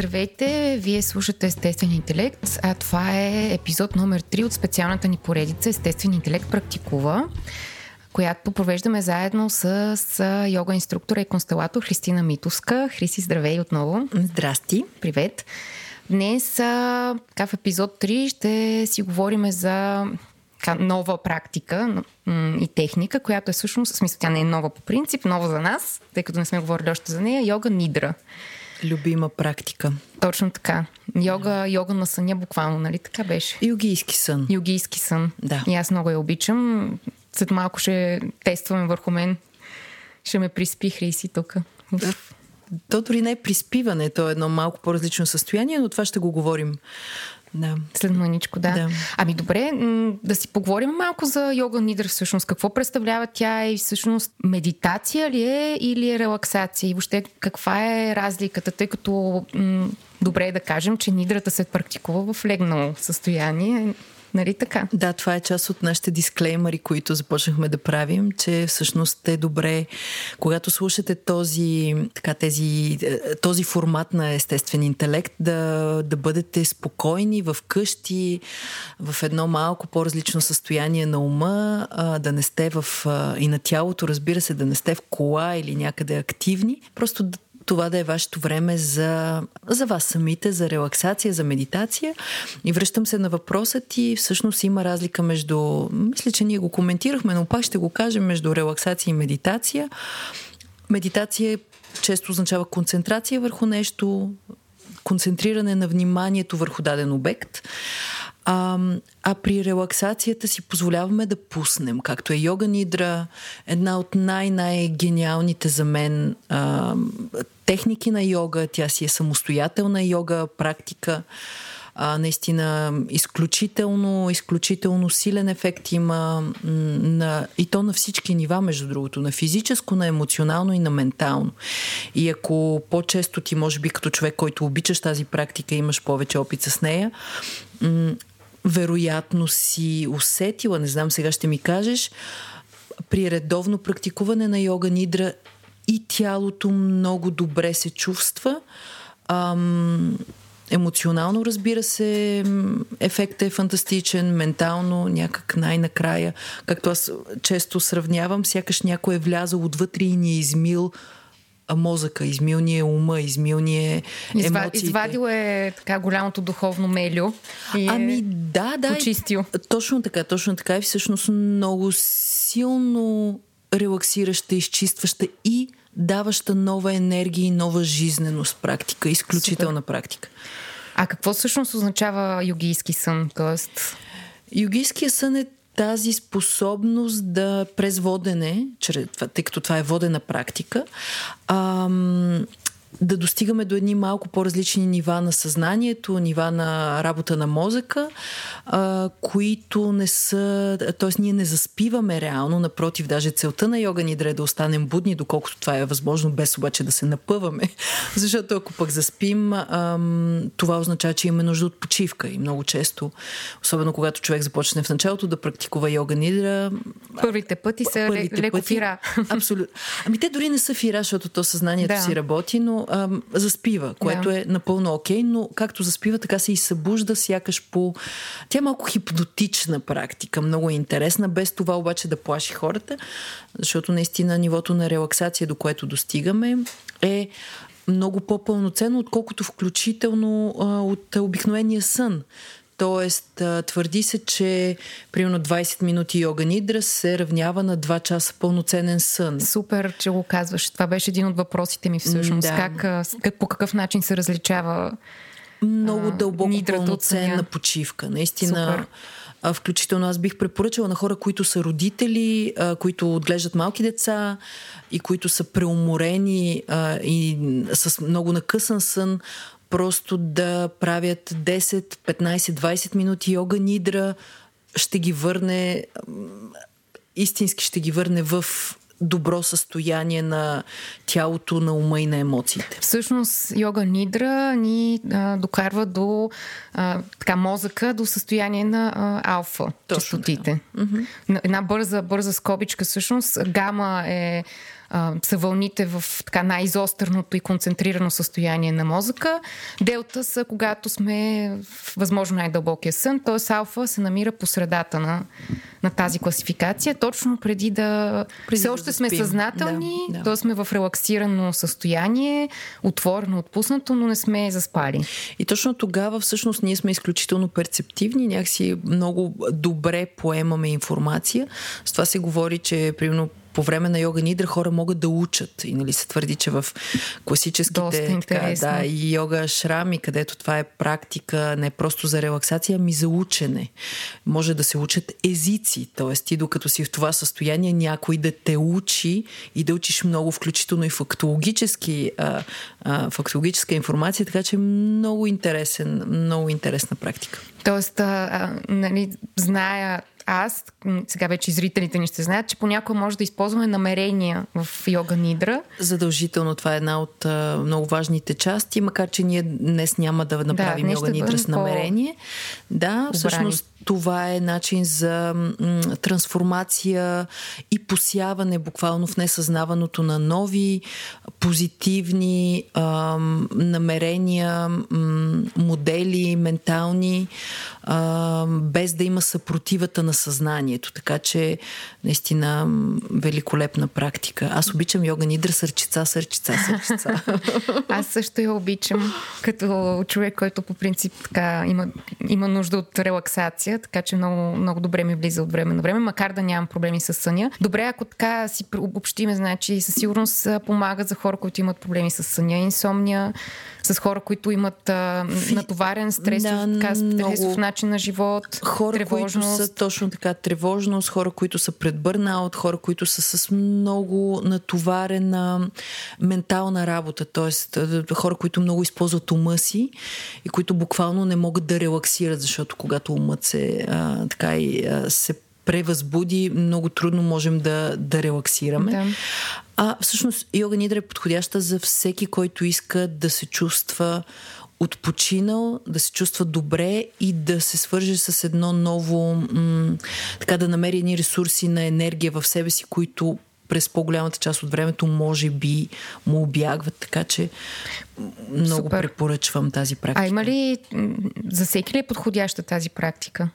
Здравейте! Вие слушате Естествен интелект, а това е епизод номер 3 от специалната ни поредица Естествен интелект практикува, която провеждаме заедно с, с йога инструктора и констелатор Христина Митовска. Хриси, здравей отново! Здрасти! Привет! Днес така, в епизод 3 ще си говорим за така, нова практика и техника, която е всъщност, в смисъл тя не е нова по принцип, нова за нас, тъй като не сме говорили още за нея, йога нидра. Любима практика. Точно така. Йога, йога на съня буквално, нали така беше? Йогийски сън. Йогийски сън. Да. И аз много я обичам. След малко ще тестваме върху мен. Ще ме приспи Хриси тук. То дори не е приспиване, то е едно малко по-различно състояние, но това ще го говорим да. След маничко, да. да. Ами добре, да си поговорим малко за йога нидра всъщност. Какво представлява тя и всъщност медитация ли е или е релаксация? И въобще каква е разликата, тъй като м- добре е да кажем, че нидрата се практикува в легнало състояние. Нали така? Да, това е част от нашите дисклеймери, които започнахме да правим, че всъщност е добре, когато слушате този, така, тези, този формат на естествен интелект, да, да бъдете спокойни в къщи, в едно малко по-различно състояние на ума, да не сте в, и на тялото, разбира се, да не сте в кола или някъде активни. Просто да това да е вашето време за, за вас самите, за релаксация, за медитация. И връщам се на въпроса ти. Всъщност има разлика между, мисля, че ние го коментирахме, но пак ще го кажем, между релаксация и медитация. Медитация често означава концентрация върху нещо, концентриране на вниманието върху даден обект. А, а при релаксацията си позволяваме да пуснем, както е йога нидра, една от най-най-гениалните за мен а, техники на йога. Тя си е самостоятелна йога практика. А, наистина изключително, изключително силен ефект има на, и то на всички нива, между другото, на физическо, на емоционално и на ментално. И ако по-често ти, може би като човек, който обичаш тази практика, имаш повече опит с нея, вероятно си усетила, не знам, сега ще ми кажеш, при редовно практикуване на йога нидра и тялото много добре се чувства. Ам, емоционално, разбира се, ефектът е фантастичен, ментално, някак най-накрая, както аз често сравнявам, сякаш някой е влязал отвътре и ни е измил мозъка, измил ни е ума, измил ни е емоциите. Извадил е така голямото духовно мелю и е Ами да, да. Почистил. Точно така, точно така и всъщност много силно релаксираща, изчистваща и даваща нова енергия и нова жизненост практика. Изключителна Супер. практика. А какво всъщност означава йогийски сън? Тоест... Йогийския сън е тази способност да през водене, тъй като това е водена практика, да достигаме до едни малко по-различни нива на съзнанието, нива на работа на мозъка, а, които не са. т.е. ние не заспиваме реално, напротив, даже целта на йога ни е да останем будни, доколкото това е възможно, без обаче да се напъваме. Защото ако пък заспим, ам, това означава, че имаме нужда от почивка. И много често, особено когато човек започне в началото да практикува йога нидра. Първите пъти са първите леко пъти, фира. Абсолютно. Ами те дори не са фира, защото то съзнанието да. си работи, но а, заспива, което да. е напълно окей, но както заспива, така се и събужда сякаш по... Тя е малко хипнотична практика, много е интересна, без това обаче да плаши хората, защото наистина нивото на релаксация, до което достигаме, е много по-пълноценно, отколкото включително а, от обикновения сън. Тоест, твърди се, че примерно 20 минути йога нидра се равнява на 2 часа пълноценен сън. Супер, че го казваш. Това беше един от въпросите ми всъщност. Да. Как, как, по какъв начин се различава Много дълбоко пълноценна почивка. Наистина. Супер. Включително аз бих препоръчала на хора, които са родители, които отглеждат малки деца и които са преуморени и с много накъсан сън, просто да правят 10, 15, 20 минути йога нидра, ще ги върне, истински ще ги върне в добро състояние на тялото, на ума и на емоциите. Всъщност йога нидра ни а, докарва до а, така, мозъка до състояние на а, алфа Точно частотите. Така. Една бърза, бърза скобичка всъщност. Гама е а, са вълните в така най-изостърното и концентрирано състояние на мозъка. Делта са когато сме в възможно най-дълбокия сън, т.е. алфа се намира по средата на, на тази класификация, точно преди да... Преди все още да сме съзнателни, да, да. т.е. сме в релаксирано състояние, отворено, отпуснато, но не сме заспали. И точно тогава всъщност ние сме изключително перцептивни, някакси много добре поемаме информация. С това се говори, че примерно по време на йога нидра хора могат да учат. И нали се твърди, че в класическите така, да, и йога шрами, където това е практика не просто за релаксация, ами за учене. Може да се учат езици, т.е. ти докато си в това състояние някой да те учи и да учиш много, включително и фактологически, а, а, фактологическа информация, така че много интересен, много интересна практика. Тоест, а, а, нали, зная аз, сега вече зрителите ни ще знаят, че понякога може да използваме намерения в йога нидра. Задължително това е една от а, много важните части, макар че ние днес няма да направим да, йога нидра с намерение. По... Да, всъщност това е начин за м, трансформация и посяване буквално в несъзнаваното на нови позитивни а, намерения, м, модели, ментални, а, без да има съпротивата на съзнанието. Така че наистина великолепна практика. Аз обичам йога нидра сърчица, сърчица, сърчица. Аз също я обичам като човек, който по принцип така има, има нужда от релаксация, така че много, много добре ми влиза от време на време, макар да нямам проблеми с съня. Добре, ако така си обобщиме, значи със сигурност помага за хора, които имат проблеми с съня, инсомния, с хора, които имат а, натоварен стрес, да, така, стресов начин на живот, хора, тревожност. които са точно така тревожност, хора, които са пред бърнаут, хора, които са с много натоварена ментална работа, т.е. хора, които много използват ума си и които буквално не могат да релаксират, защото когато умът се а, така и а, се превъзбуди, много трудно можем да, да релаксираме. Да. А всъщност йога нидра е подходяща за всеки, който иска да се чувства отпочинал, да се чувства добре и да се свърже с едно ново, м- така да намери едни ресурси на енергия в себе си, които през по-голямата част от времето може би му обягват, така че много Супер. препоръчвам тази практика. А има ли, за всеки ли е подходяща тази практика?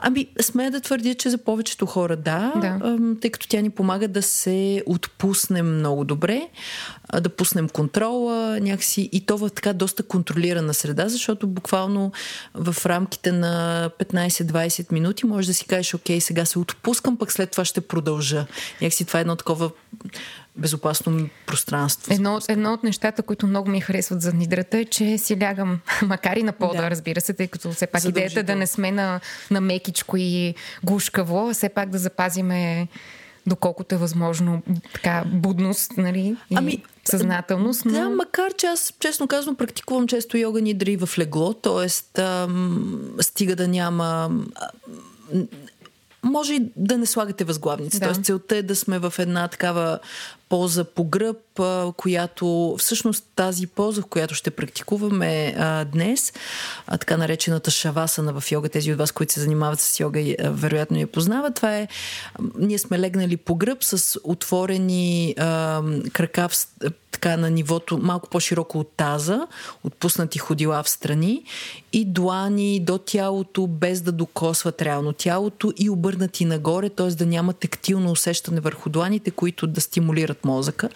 Ами, смея да твърдя, че за повечето хора да, да. тъй като тя ни помага да се отпуснем много добре, да пуснем контрола някакси и то в така доста контролирана среда, защото буквално в рамките на 15-20 минути можеш да си кажеш, окей, сега се отпускам, пък след това ще продължа. Някакси това е едно такова безопасно пространство. Едно, едно от нещата, които много ми харесват за нидрата е, че си лягам, макар и на пода, да. разбира се, тъй като все пак идеята е да не сме на, на мекичко и гушкаво, все пак да запазиме доколкото е възможно така будност, нали? И ами, съзнателност. Но... Да, макар че аз, честно казвам, практикувам често йога нидри в легло, т.е. стига да няма може и да не слагате възглавници. Да. Тоест целта е да сме в една такава поза по гръб, която всъщност тази поза, в която ще практикуваме а, днес, а, така наречената шавасана в йога, тези от вас, които се занимават с йога, вероятно я познават. Това е, ние сме легнали по гръб с отворени а, крака в, така на нивото малко по-широко от таза, отпуснати ходила в страни и длани до тялото, без да докосват реално тялото и обърнати нагоре, т.е. да няма тактилно усещане върху дланите, които да стимулират мозъка.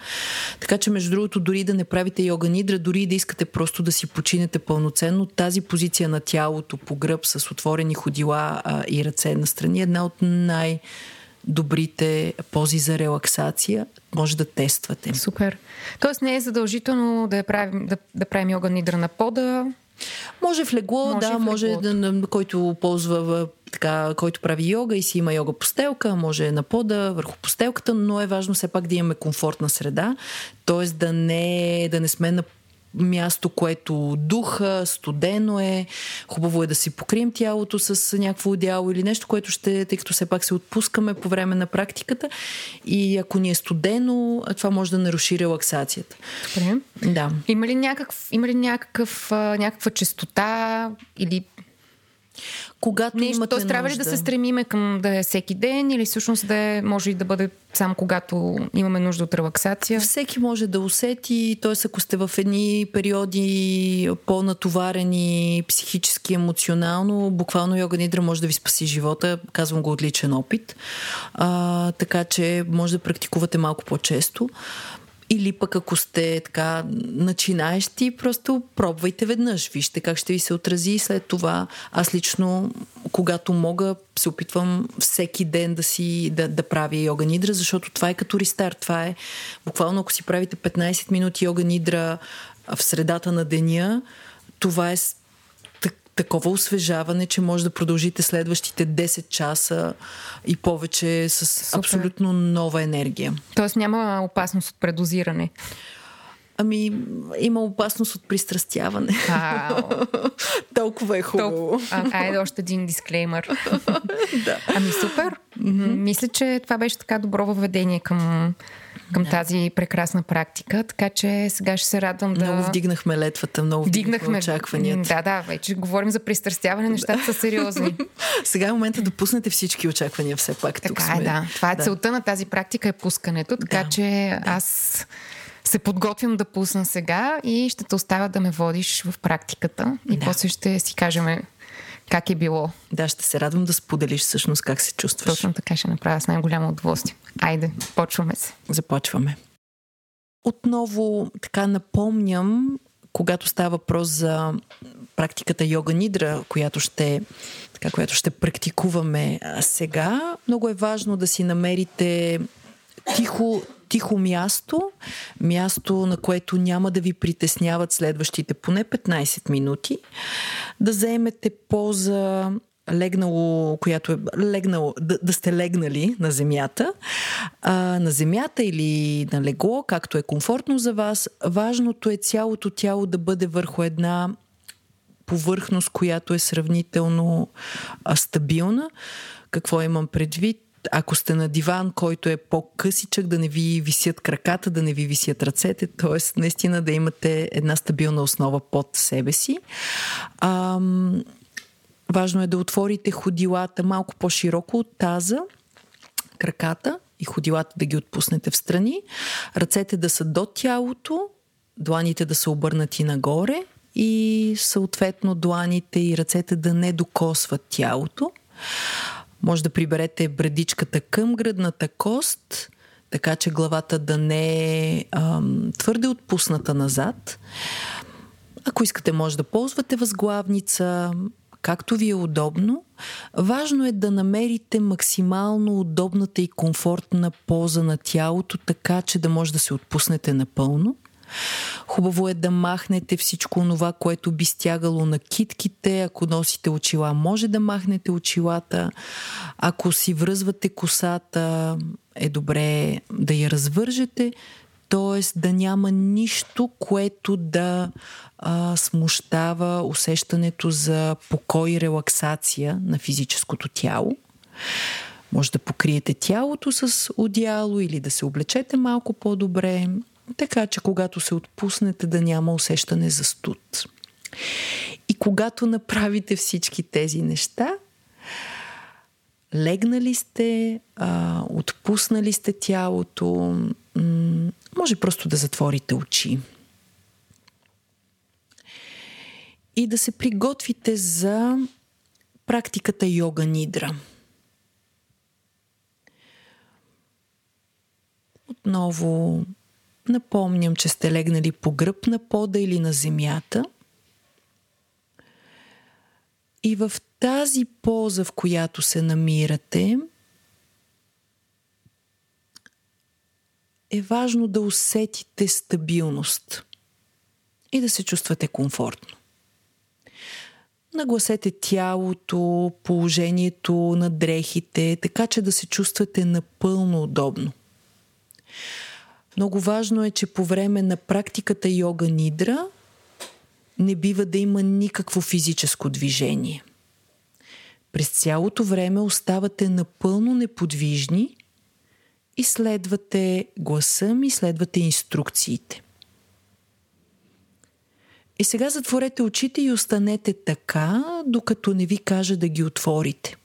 Така че, между другото, дори да не правите йога нидра, дори да искате просто да си починете пълноценно, тази позиция на тялото по гръб с отворени ходила а, и ръце на страни е една от най- добрите пози за релаксация, може да тествате. Супер. Тоест не е задължително да, правим, да, да правим йога нидра на пода, може в легло, може да, в може да, който ползва така, който прави йога и си има йога постелка, може на пода, върху постелката, но е важно все пак да имаме комфортна среда, т.е. да не, да не сме на място, което духа, студено е, хубаво е да си покрием тялото с някакво одеяло или нещо, което ще, тъй като все пак се отпускаме по време на практиката и ако ни е студено, това може да наруши релаксацията. Добре. Да. Има ли, някакъв, има ли някакъв, някаква частота или когато Нещо, имате т.е. трябва ли да се стремиме към да е всеки ден или всъщност да е, може и да бъде само когато имаме нужда от релаксация? Всеки може да усети, т.е. ако сте в едни периоди по-натоварени психически, емоционално, буквално йога нидра може да ви спаси живота, казвам го от личен опит. А, така че може да практикувате малко по-често. Или пък ако сте така начинаещи, просто пробвайте веднъж. Вижте как ще ви се отрази и след това аз лично, когато мога, се опитвам всеки ден да си да, да правя йога нидра, защото това е като рестарт. Това е буквално ако си правите 15 минути йога нидра в средата на деня, това е такова освежаване, че може да продължите следващите 10 часа и повече с Супер. абсолютно нова енергия. Тоест няма опасност от предозиране. Ами, има опасност от пристрастяване. Толкова е хубаво. А, айде още един дисклеймър. да. Ами супер. Mm-hmm. Мисля, че това беше така добро въведение към към да. тази прекрасна практика, така че сега ще се радвам да... Много вдигнахме летвата, много вдигнахме, очакванията. Да, да, вече говорим за пристрастяване, нещата са сериозни. сега е момента да пуснете всички очаквания все пак. Така тук сме. е, да. Това е да. целта на тази практика е пускането, така да. че аз се подготвям да пусна сега и ще те оставя да ме водиш в практиката и да. после ще си кажем как е било. Да, ще се радвам да споделиш всъщност как се чувстваш. Точно така ще направя с най-голямо удоволствие. Айде, почваме се. Започваме. Отново така напомням, когато става въпрос за практиката йога нидра, която ще, така, която ще практикуваме сега, много е важно да си намерите тихо, тихо място, място, на което няма да ви притесняват следващите поне 15 минути, да заемете поза легнало, която е легнало, да, да сте легнали на земята, а, на земята или на легло, както е комфортно за вас. Важното е цялото тяло да бъде върху една повърхност, която е сравнително а, стабилна. Какво имам предвид? Ако сте на диван, който е по-късичък, да не ви висят краката, да не ви висят ръцете, т.е. наистина да имате една стабилна основа под себе си. Ам, важно е да отворите ходилата малко по-широко от таза, краката и ходилата да ги отпуснете в страни, ръцете да са до тялото, дланите да са обърнати нагоре и съответно дланите и ръцете да не докосват тялото. Може да приберете брадичката към гръдната кост, така че главата да не е ам, твърде отпусната назад. Ако искате, може да ползвате възглавница, както ви е удобно. Важно е да намерите максимално удобната и комфортна поза на тялото, така че да може да се отпуснете напълно. Хубаво е да махнете всичко това, което би стягало на китките. Ако носите очила, може да махнете очилата. Ако си връзвате косата, е добре да я развържете. Т.е. да няма нищо, което да а, смущава усещането за покой и релаксация на физическото тяло. Може да покриете тялото с одеяло или да се облечете малко по-добре. Така че когато се отпуснете да няма усещане за студ. И когато направите всички тези неща, легнали сте, отпуснали сте тялото, може просто да затворите очи. И да се приготвите за практиката йога нидра. Отново Напомням, че сте легнали по гръб на пода или на земята. И в тази поза, в която се намирате, е важно да усетите стабилност и да се чувствате комфортно. Нагласете тялото, положението на дрехите, така че да се чувствате напълно удобно. Много важно е, че по време на практиката йога нидра не бива да има никакво физическо движение. През цялото време оставате напълно неподвижни и следвате гласа ми, следвате инструкциите. И сега затворете очите и останете така, докато не ви кажа да ги отворите.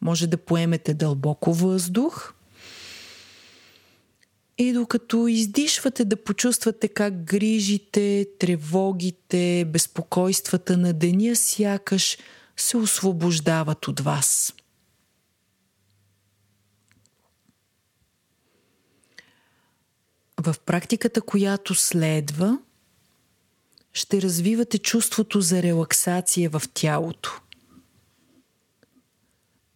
Може да поемете дълбоко въздух и докато издишвате да почувствате как грижите, тревогите, безпокойствата на деня сякаш се освобождават от вас. В практиката, която следва, ще развивате чувството за релаксация в тялото.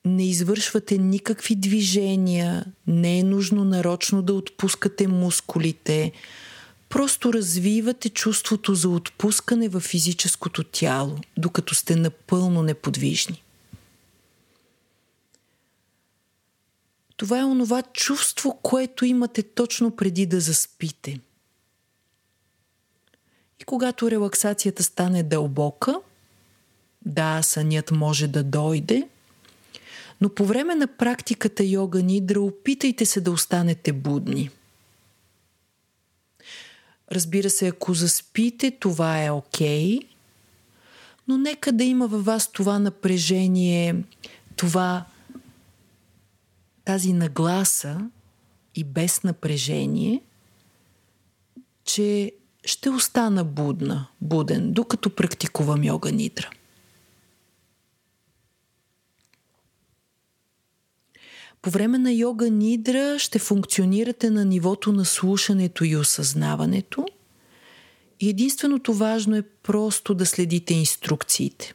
Не извършвате никакви движения, не е нужно нарочно да отпускате мускулите. Просто развивате чувството за отпускане в физическото тяло, докато сте напълно неподвижни. Това е онова чувство, което имате точно преди да заспите – и когато релаксацията стане дълбока, да, сънят може да дойде, но по време на практиката йога нидра опитайте се да останете будни. Разбира се, ако заспите, това е окей, но нека да има във вас това напрежение, това тази нагласа и без напрежение, че ще остана будна, буден, докато практикувам йога нидра. По време на йога нидра ще функционирате на нивото на слушането и осъзнаването. И единственото важно е просто да следите инструкциите.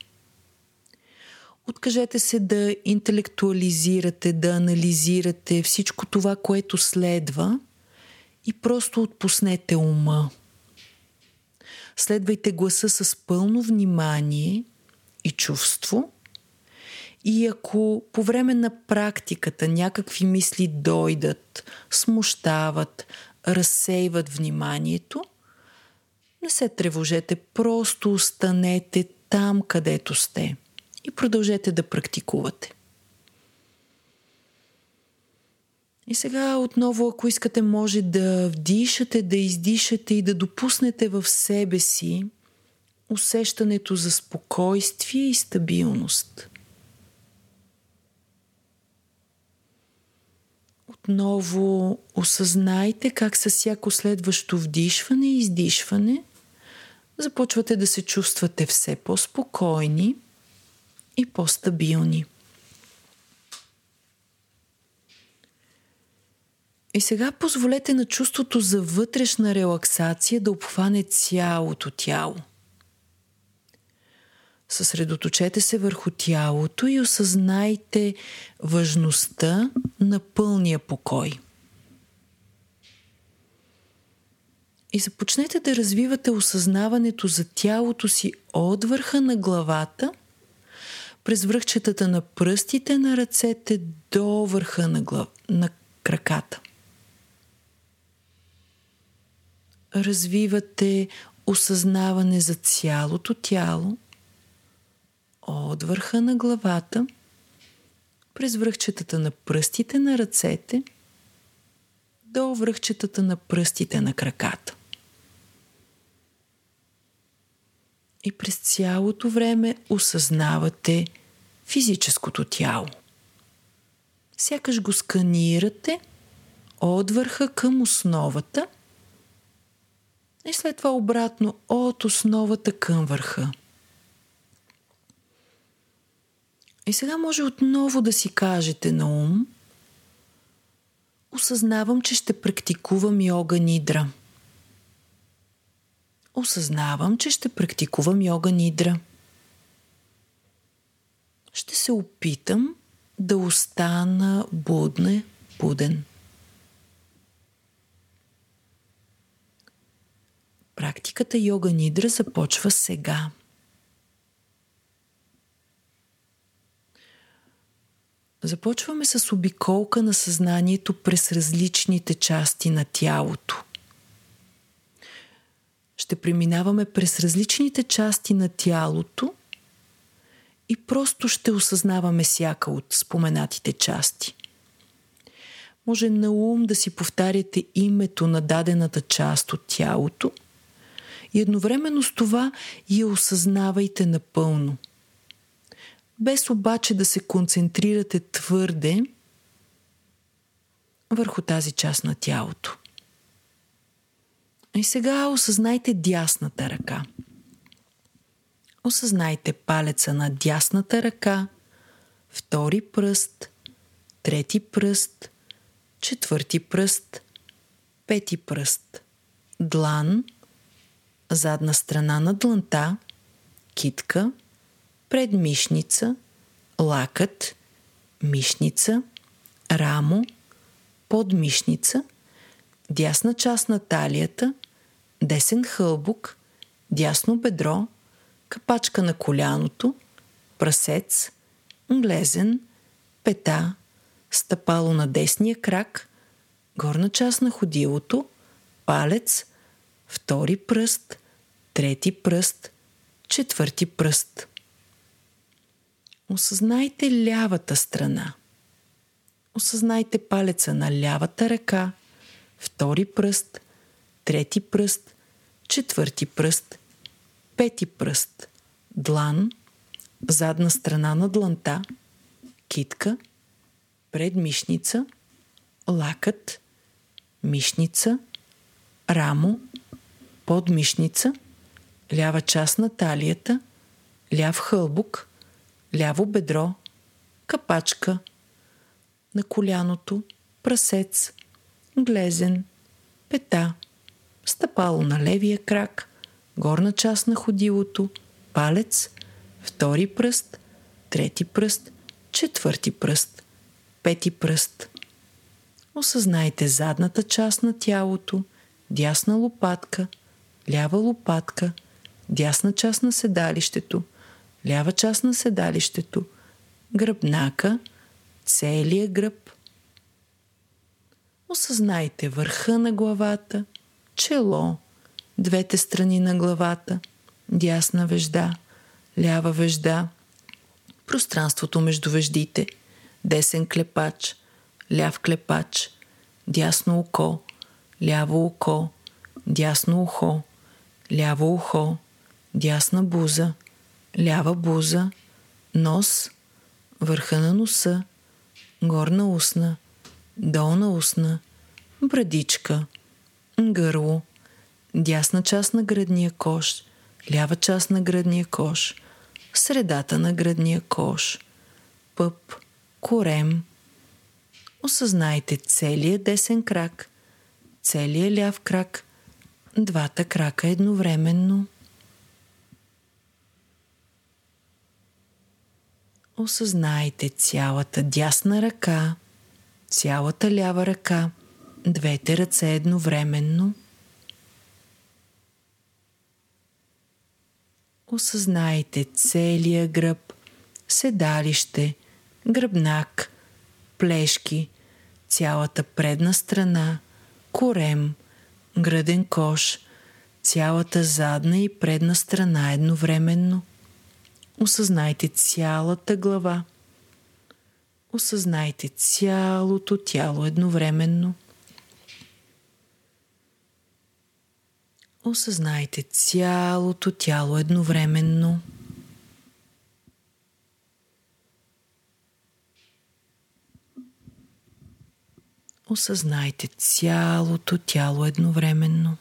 Откажете се да интелектуализирате, да анализирате всичко това, което следва и просто отпуснете ума. Следвайте гласа с пълно внимание и чувство. И ако по време на практиката някакви мисли дойдат, смущават, разсейват вниманието, не се тревожете, просто останете там, където сте и продължете да практикувате. И сега отново, ако искате, може да вдишате, да издишате и да допуснете в себе си усещането за спокойствие и стабилност. Отново осъзнайте как със всяко следващо вдишване и издишване започвате да се чувствате все по-спокойни и по-стабилни. И сега позволете на чувството за вътрешна релаксация да обхване цялото тяло. Съсредоточете се върху тялото и осъзнайте важността на пълния покой. И започнете да развивате осъзнаването за тялото си от върха на главата, през връхчетата на пръстите на ръцете до върха на, глав... на краката. развивате осъзнаване за цялото тяло от върха на главата, през връхчетата на пръстите на ръцете до връхчетата на пръстите на краката. И през цялото време осъзнавате физическото тяло. Сякаш го сканирате от върха към основата – и след това обратно от основата към върха. И сега може отново да си кажете на ум Осъзнавам, че ще практикувам йога нидра. Осъзнавам, че ще практикувам йога нидра. Ще се опитам да остана будна, буден. Практиката йога нидра започва сега. Започваме с обиколка на съзнанието през различните части на тялото. ще преминаваме през различните части на тялото и просто ще осъзнаваме всяка от споменатите части. Може на ум да си повтаряте името на дадената част от тялото и едновременно с това я осъзнавайте напълно. Без обаче да се концентрирате твърде върху тази част на тялото. И сега осъзнайте дясната ръка. Осъзнайте палеца на дясната ръка, втори пръст, трети пръст, четвърти пръст, пети пръст, длан, задна страна на дланта, китка, предмишница, лакът, мишница, рамо, подмишница, дясна част на талията – десен хълбук, дясно бедро, капачка на коляното, прасец, глезен, пета, стъпало на десния крак, горна част на ходилото, палец, втори пръст, трети пръст, четвърти пръст. Осъзнайте лявата страна. Осъзнайте палеца на лявата ръка, втори пръст, трети пръст, четвърти пръст, пети пръст, длан, задна страна на дланта, китка, предмишница, лакът, мишница, рамо, подмишница, лява част на талията, ляв хълбук, ляво бедро, капачка, на коляното, прасец, глезен, пета – стъпало на левия крак, горна част на ходилото, палец, втори пръст, трети пръст, четвърти пръст, пети пръст. Осъзнайте задната част на тялото, дясна лопатка, лява лопатка, дясна част на седалището, лява част на седалището, гръбнака, целия гръб. Осъзнайте върха на главата – чело, двете страни на главата, дясна вежда, лява вежда, пространството между веждите, десен клепач, ляв клепач, дясно око, ляво око, дясно ухо, ляво ухо, дясна буза, лява буза, нос, върха на носа, горна устна, долна устна, брадичка – гърло, дясна част на градния кош, лява част на градния кош, средата на градния кош, пъп, корем. Осъзнайте целият десен крак, целият ляв крак, двата крака едновременно. Осъзнайте цялата дясна ръка, цялата лява ръка – двете ръце едновременно. Осъзнайте целия гръб, седалище, гръбнак, плешки, цялата предна страна, корем, гръден кош, цялата задна и предна страна едновременно. Осъзнайте цялата глава. Осъзнайте цялото тяло едновременно. осъзнайте цялото тяло едновременно. Осъзнайте цялото тяло едновременно.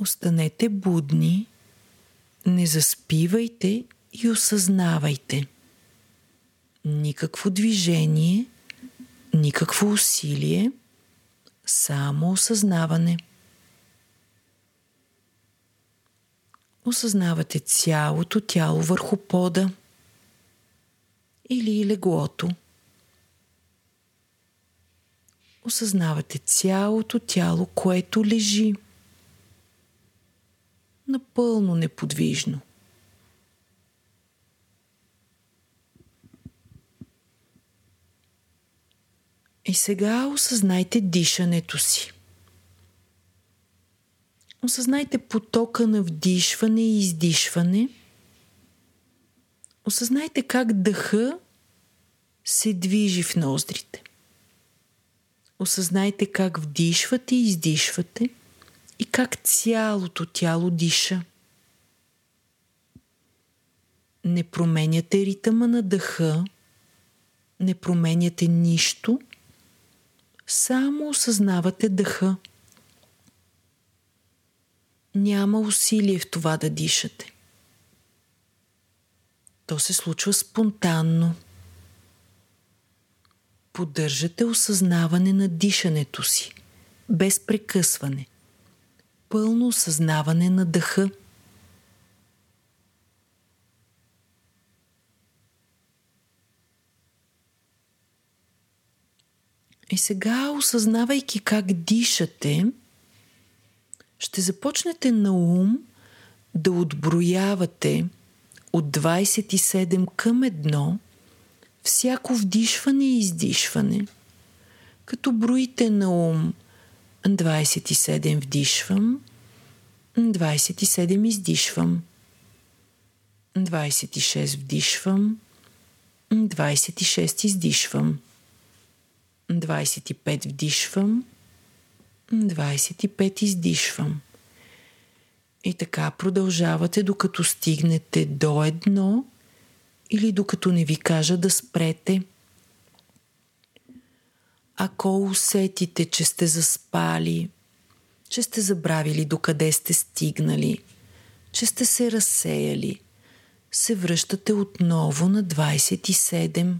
Останете будни, не заспивайте и осъзнавайте. Никакво движение – Никакво усилие, само осъзнаване. Осъзнавате цялото тяло върху пода или леглото. Осъзнавате цялото тяло, което лежи напълно неподвижно. И сега осъзнайте дишането си. Осъзнайте потока на вдишване и издишване. Осъзнайте как дъха се движи в ноздрите. Осъзнайте как вдишвате и издишвате и как цялото тяло диша. Не променяте ритъма на дъха, не променяте нищо, само осъзнавате дъха. Няма усилие в това да дишате. То се случва спонтанно. Поддържате осъзнаване на дишането си, без прекъсване. Пълно осъзнаване на дъха. И сега, осъзнавайки как дишате, ще започнете на ум да отброявате от 27 към 1 всяко вдишване и издишване, като броите на ум 27 вдишвам, 27 издишвам, 26 вдишвам, 26 издишвам, 25 вдишвам, 25 издишвам. И така продължавате, докато стигнете до едно или докато не ви кажа да спрете. Ако усетите, че сте заспали, че сте забравили докъде сте стигнали, че сте се разсеяли, се връщате отново на 27.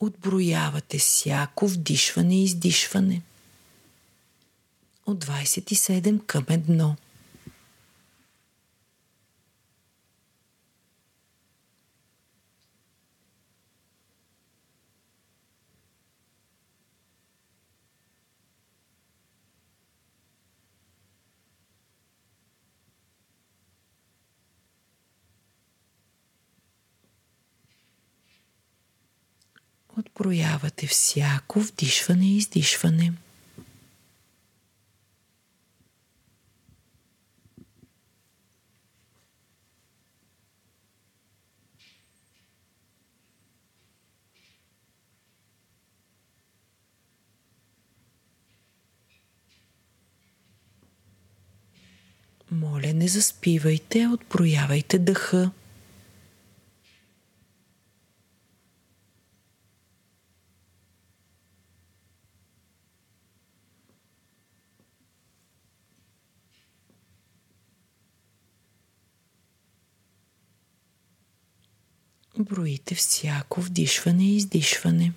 Отброявате всяко вдишване и издишване от 27 към 1. Отброявате всяко вдишване и издишване. Моля, не заспивайте, отброявайте дъха. Броите всяко вдишване и издишване.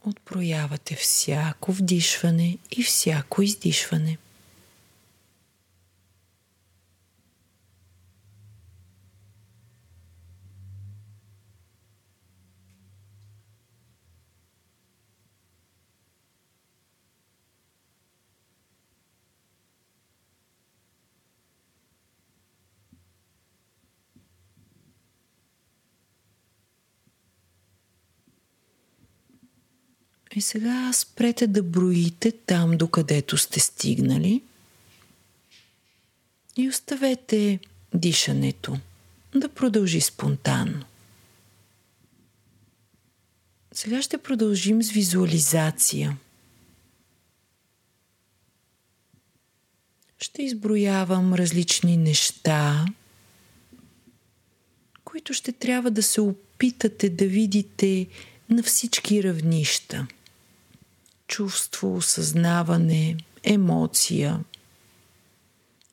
Откроявате всяко вдишване и всяко издишване. И сега спрете да броите там, докъдето сте стигнали. И оставете дишането да продължи спонтанно. Сега ще продължим с визуализация. Ще изброявам различни неща, които ще трябва да се опитате да видите на всички равнища чувство, осъзнаване, емоция.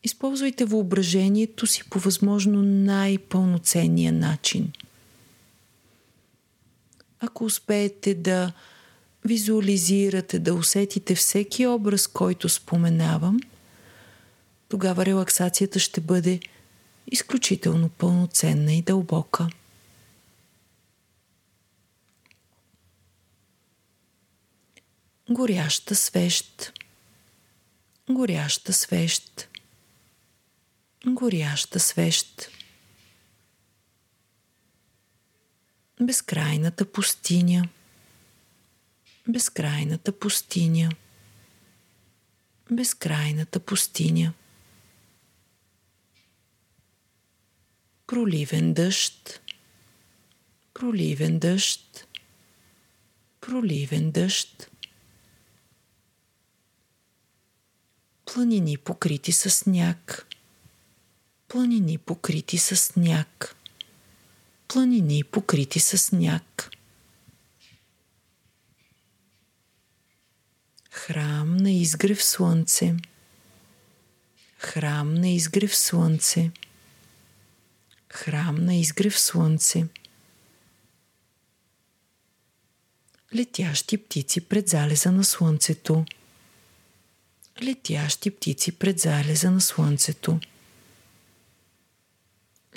Използвайте въображението си по възможно най-пълноценния начин. Ако успеете да визуализирате, да усетите всеки образ, който споменавам, тогава релаксацията ще бъде изключително пълноценна и дълбока. Горяща свещ, горяща свещ, горяща свещ. Безкрайната пустиня, безкрайната пустиня, безкрайната пустиня. Проливен дъжд, проливен дъжд, проливен дъжд. Планини покрити с сняг, планини покрити с сняг, планини покрити с сняг. Храм на изгрев слънце, храм на изгрев слънце, храм на изгрев слънце. Летящи птици пред залеза на слънцето. Летящи птици пред залеза на слънцето.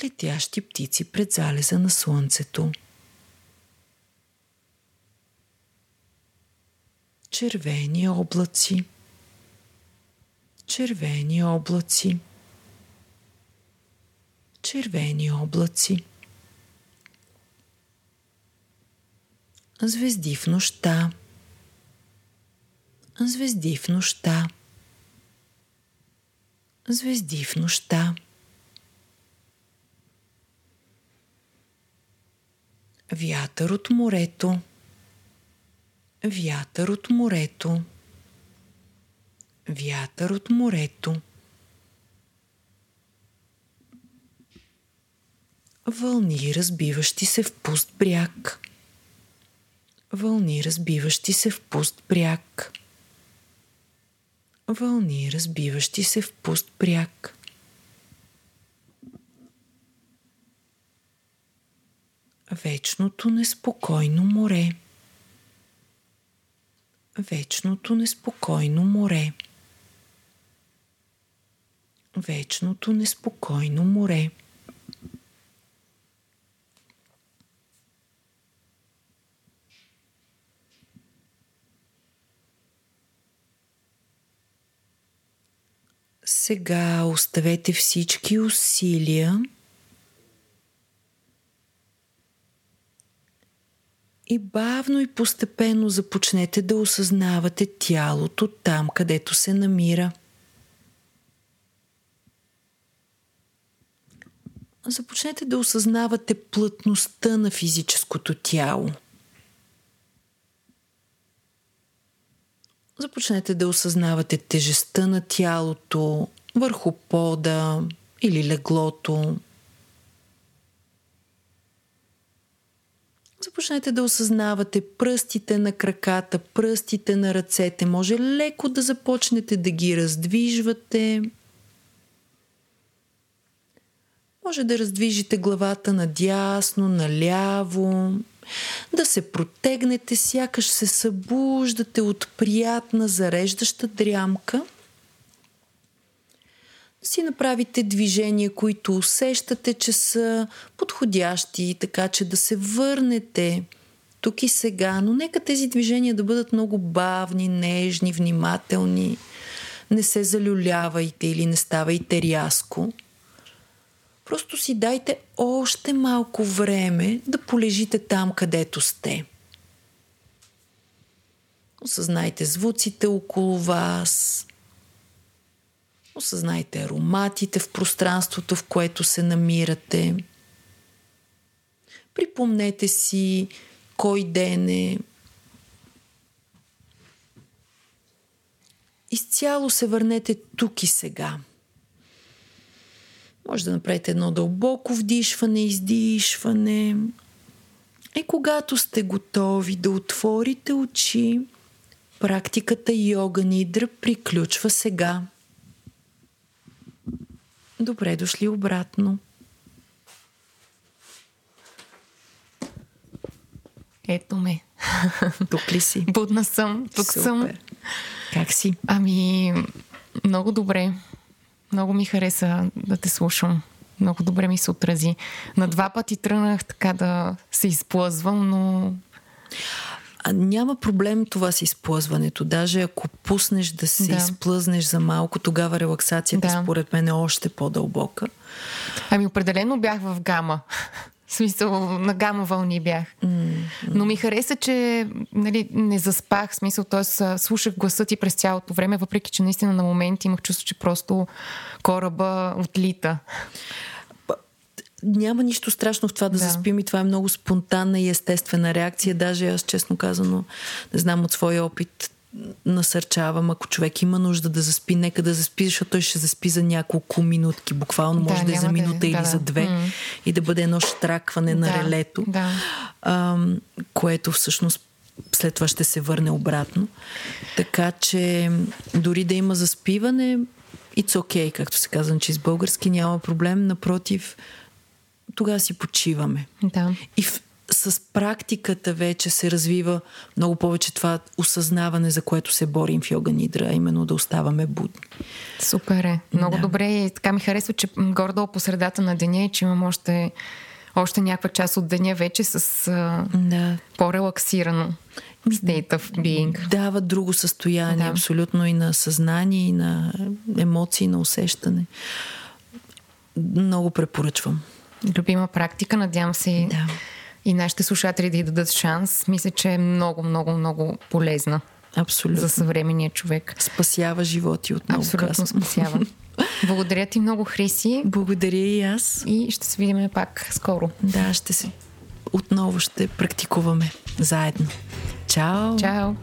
Летящи птици пред залеза на слънцето. Червени облаци. Червени облаци. Червени облаци. Звезди в нощта. Звезди в нощта. Звезди в нощта. Вятър от морето. Вятър от морето. Вятър от морето. Вълни, разбиващи се в пуст бряг вълни, разбиващи се в пуст бряг. Вълни, разбиващи се в пуст бряг. Вечното неспокойно море. Вечното неспокойно море. Вечното неспокойно море. Сега оставете всички усилия и бавно и постепенно започнете да осъзнавате тялото там, където се намира. Започнете да осъзнавате плътността на физическото тяло – започнете да осъзнавате тежестта на тялото върху пода или леглото. Започнете да осъзнавате пръстите на краката, пръстите на ръцете. Може леко да започнете да ги раздвижвате. Може да раздвижите главата надясно, наляво, да се протегнете, сякаш се събуждате от приятна зареждаща дрямка, да си направите движения, които усещате, че са подходящи, така че да се върнете тук и сега, но нека тези движения да бъдат много бавни, нежни, внимателни. Не се залюлявайте или не ставайте рязко – Просто си дайте още малко време да полежите там, където сте. Осъзнайте звуците около вас. Осъзнайте ароматите в пространството, в което се намирате. Припомнете си кой ден е. Изцяло се върнете тук и сега. Може да направите едно дълбоко вдишване, издишване. И когато сте готови да отворите очи, практиката йога нидра приключва сега. Добре дошли обратно. Ето ме. Тук ли си? Будна съм. Тук Супер. съм. Как си? Ами, много добре. Много ми хареса да те слушам. Много добре ми се отрази. На два пъти тръгнах така да се изплъзвам, но... А няма проблем това с изплъзването. Даже ако пуснеш да се да. изплъзнеш за малко, тогава релаксацията да. според мен е още по-дълбока. Ами определено бях в гама. Смисъл, на гама вълни бях. Mm-hmm. Но ми хареса, че нали, не заспах, смисъл, т.е. слушах гласа ти през цялото време, въпреки, че наистина на моменти имах чувство, че просто кораба отлита няма нищо страшно в това да, да заспим и това е много спонтанна и естествена реакция. Даже аз, честно казано, не знам от своя опит, насърчавам, ако човек има нужда да заспи, нека да заспи, защото той ще заспи за няколко минутки. Буквално може да, да е за минута да, или да, за две mm. и да бъде едно штракване да, на релето, да. а, което всъщност след това ще се върне обратно. Така че дори да има заспиване, it's okay, както се казва, че с български няма проблем. Напротив, тогава си почиваме. Да. И в, с практиката вече се развива много повече това осъзнаване, за което се борим в йога нидра, именно да оставаме будни. Супер е. Много да. добре. И така ми харесва, че гордо по средата на деня и че имам още, още някаква част от деня вече с да. по-релаксирано state of being. Дава друго състояние, да. абсолютно и на съзнание, и на емоции, и на усещане. Много препоръчвам любима практика. Надявам се да. И нашите слушатели да й дадат шанс. Мисля, че е много, много, много полезна. Абсолютно. За съвременния човек. Спасява животи отново. Абсолютно казвам. спасява. Благодаря ти много, Хриси. Благодаря и аз. И ще се видим пак скоро. Да, ще се. Отново ще практикуваме заедно. Чао! Чао!